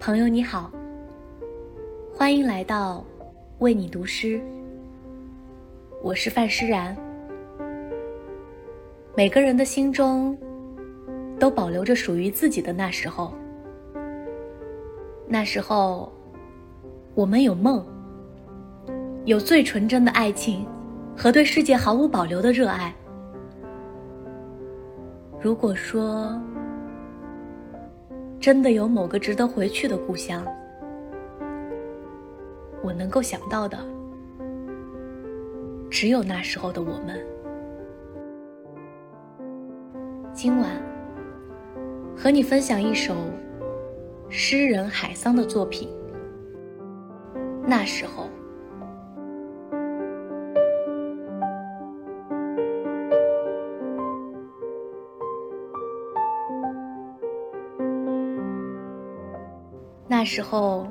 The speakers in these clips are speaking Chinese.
朋友你好，欢迎来到为你读诗。我是范诗然。每个人的心中都保留着属于自己的那时候，那时候我们有梦，有最纯真的爱情和对世界毫无保留的热爱。如果说真的有某个值得回去的故乡，我能够想到的只有那时候的我们。今晚和你分享一首诗人海桑的作品。那时候，那时候，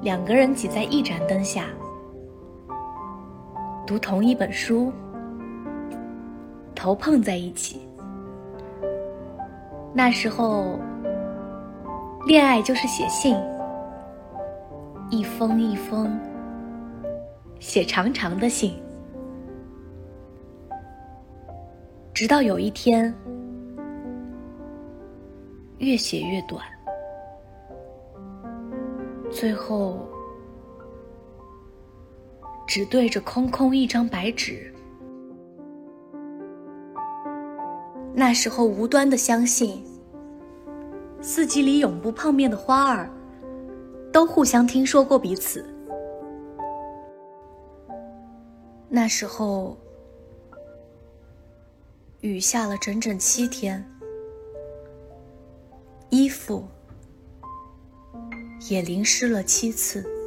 两个人挤在一盏灯下，读同一本书。头碰在一起，那时候，恋爱就是写信，一封一封，写长长的信，直到有一天，越写越短，最后，只对着空空一张白纸。那时候无端的相信，四季里永不碰面的花儿，都互相听说过彼此。那时候，雨下了整整七天，衣服也淋湿了七次。